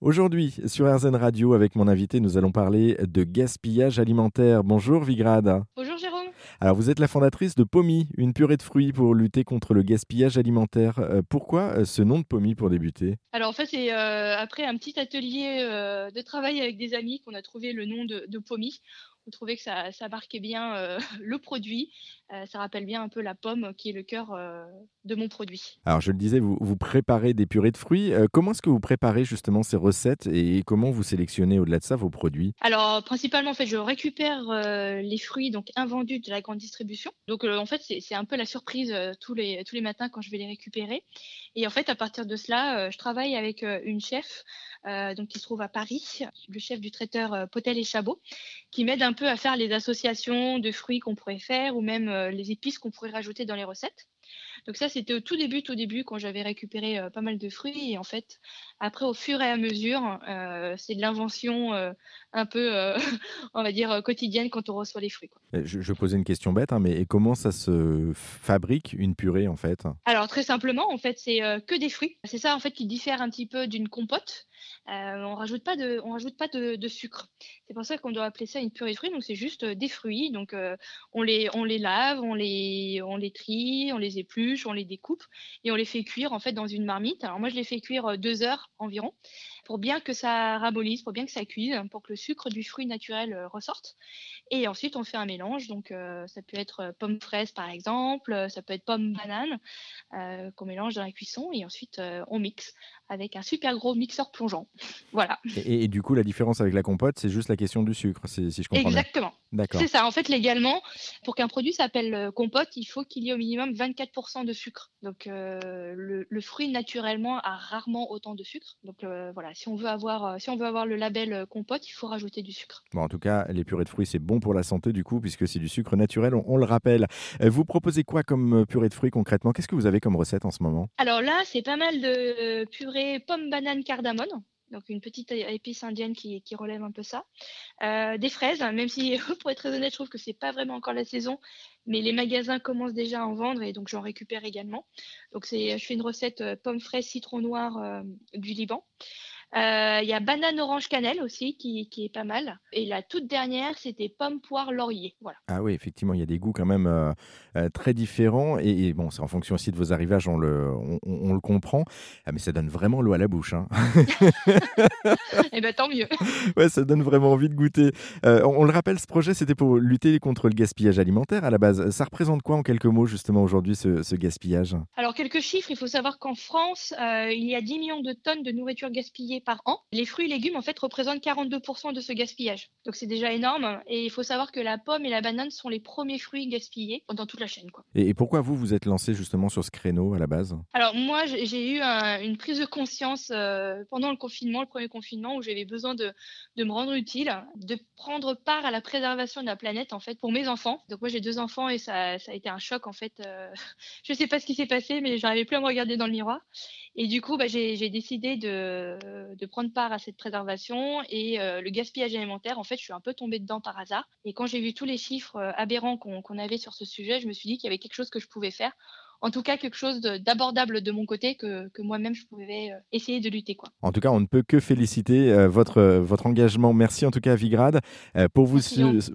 Aujourd'hui, sur RZN Radio, avec mon invité, nous allons parler de gaspillage alimentaire. Bonjour Vigrade. Bonjour Jérôme. Alors, vous êtes la fondatrice de Pomi, une purée de fruits pour lutter contre le gaspillage alimentaire. Euh, pourquoi euh, ce nom de Pomi pour débuter? Alors, en fait, c'est euh, après un petit atelier de travail avec des amis qu'on a trouvé le nom de, de Pomi on trouvait que ça, marquait bien euh, le produit. Euh, ça rappelle bien un peu la pomme qui est le cœur euh, de mon produit. Alors je le disais, vous, vous préparez des purées de fruits. comment est-ce que vous préparez justement ces recettes et comment vous sélectionnez au-delà de ça vos produits? Alors principalement en fait je récupère les fruits donc invendus de la grande distribution. Donc en fait c'est un peu la surprise tous, les, tous les matins quand je vais les récupérer. Et en fait à partir de cela je travaille avec une chef donc qui se trouve à Paris, le chef du traiteur Potel et Chabot, qui m'aide un peu à faire les associations de fruits qu'on pourrait faire ou même euh, les épices qu'on pourrait rajouter dans les recettes. Donc ça, c'était au tout début, tout début, quand j'avais récupéré euh, pas mal de fruits. Et en fait, après, au fur et à mesure, euh, c'est de l'invention un peu, on va dire, quotidienne quand on reçoit les fruits. Je, je, posais une question bête, hein, mais comment ça se fabrique une purée en fait? Alors très simplement, en fait, c'est que des fruits. C'est ça en fait qui diffère un petit peu d'une compote. Euh, on rajoute pas de, on rajoute pas de, sucre. C'est pour ça qu'on doit appeler ça une purée de fruits. Donc c'est juste euh, des fruits. Donc euh, on les, on les lave, on les, on les trie, on les épluche, on les découpe et on les fait cuire en fait dans une marmite. Alors moi je les fais cuire deux heures environ pour bien que ça rabolisse, pour bien que ça cuise, pour que le sucre du fruit naturel euh, ressorte. Et ensuite, on fait un mélange. Donc, euh, ça peut être euh, pomme fraise, par exemple, ça peut être pomme banane qu'on mélange dans la cuisson. Et ensuite, on mixe avec un super gros mixeur plongeant. voilà. Et, du coup, la différence avec la compote, c'est juste la question du sucre, si, je comprends Exactement. D'accord. C'est ça. En fait, légalement, pour qu'un produit s'appelle compote, il faut qu'il y ait au minimum 24% de sucre. Donc, le, le, fruit, naturellement, a rarement autant de sucre. Donc, voilà, si on veut avoir, euh, si on veut avoir le label euh, compote, il faut rajouter du sucre. Bon, en tout cas, les purées de fruits, c'est bon pour la santé du coup, puisque c'est du sucre naturel, on, le rappelle. Euh, vous proposez quoi comme purée de fruits concrètement? Qu'est-ce que vous avez comme recette en ce moment? Alors là, c'est pas mal de purée pomme, banane, cardamone donc une petite épice indienne qui, relève un peu ça. des fraises, même si pour être très honnête, je trouve que c'est pas vraiment encore la saison, mais les magasins commencent déjà à en vendre et donc j'en récupère également. Donc je fais une recette pomme fraise citron noir du Liban. Euh, il y a banane orange cannelle aussi qui, qui, est pas mal. Et la toute dernière, c'était pomme poire laurier. Voilà. Ah oui, effectivement, il y a des goûts quand même euh, euh, très différents. Et, bon, c'est en fonction aussi de vos arrivages, on le, on, le comprend. Ah, mais ça donne vraiment l'eau à la bouche. Hein. eh bien, tant mieux. ouais, ça donne vraiment envie de goûter. on, le rappelle, ce projet, c'était pour lutter contre le gaspillage alimentaire à la base. Ça représente quoi en quelques mots, justement, aujourd'hui, ce, ce, gaspillage? Alors, quelques chiffres. Il faut savoir qu'en France, il y a 10 millions de tonnes de nourriture gaspillée par an. Les fruits et légumes, en fait, représentent 42% de ce gaspillage. Donc, c'est déjà énorme. Et il faut savoir que la pomme et la banane sont les premiers fruits gaspillés dans toute la chaîne. Quoi. Et, pourquoi vous, vous êtes lancé justement sur ce créneau à la base? Alors, moi, j'ai eu une prise de conscience euh, pendant le confinement, le premier confinement, où j'avais besoin de, de me rendre utile, de prendre part à la préservation de la planète, en fait, pour mes enfants. Donc, moi, j'ai deux enfants et ça, ça, a été un choc, en fait. Euh, je ne sais pas ce qui s'est passé, mais j'arrivais plus à me regarder dans le miroir. Et du coup, bah, j'ai décidé de, de, prendre part à cette préservation et euh, le gaspillage alimentaire. En fait, je suis un peu tombée dedans par hasard. Et quand j'ai vu tous les chiffres euh, aberrants qu'on avait sur ce sujet, je me suis dit qu'il y avait quelque chose que je pouvais faire en tout cas quelque chose d'abordable de, mon côté que, que moi-même je pouvais euh, essayer de lutter. Quoi. En tout cas, on ne peut que féliciter votre, votre engagement. Merci en tout cas Vigrad. pour, vous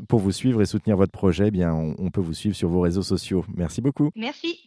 pour vous suivre et soutenir votre projet, eh bien, on, on peut vous suivre sur vos réseaux sociaux. Merci beaucoup. Merci.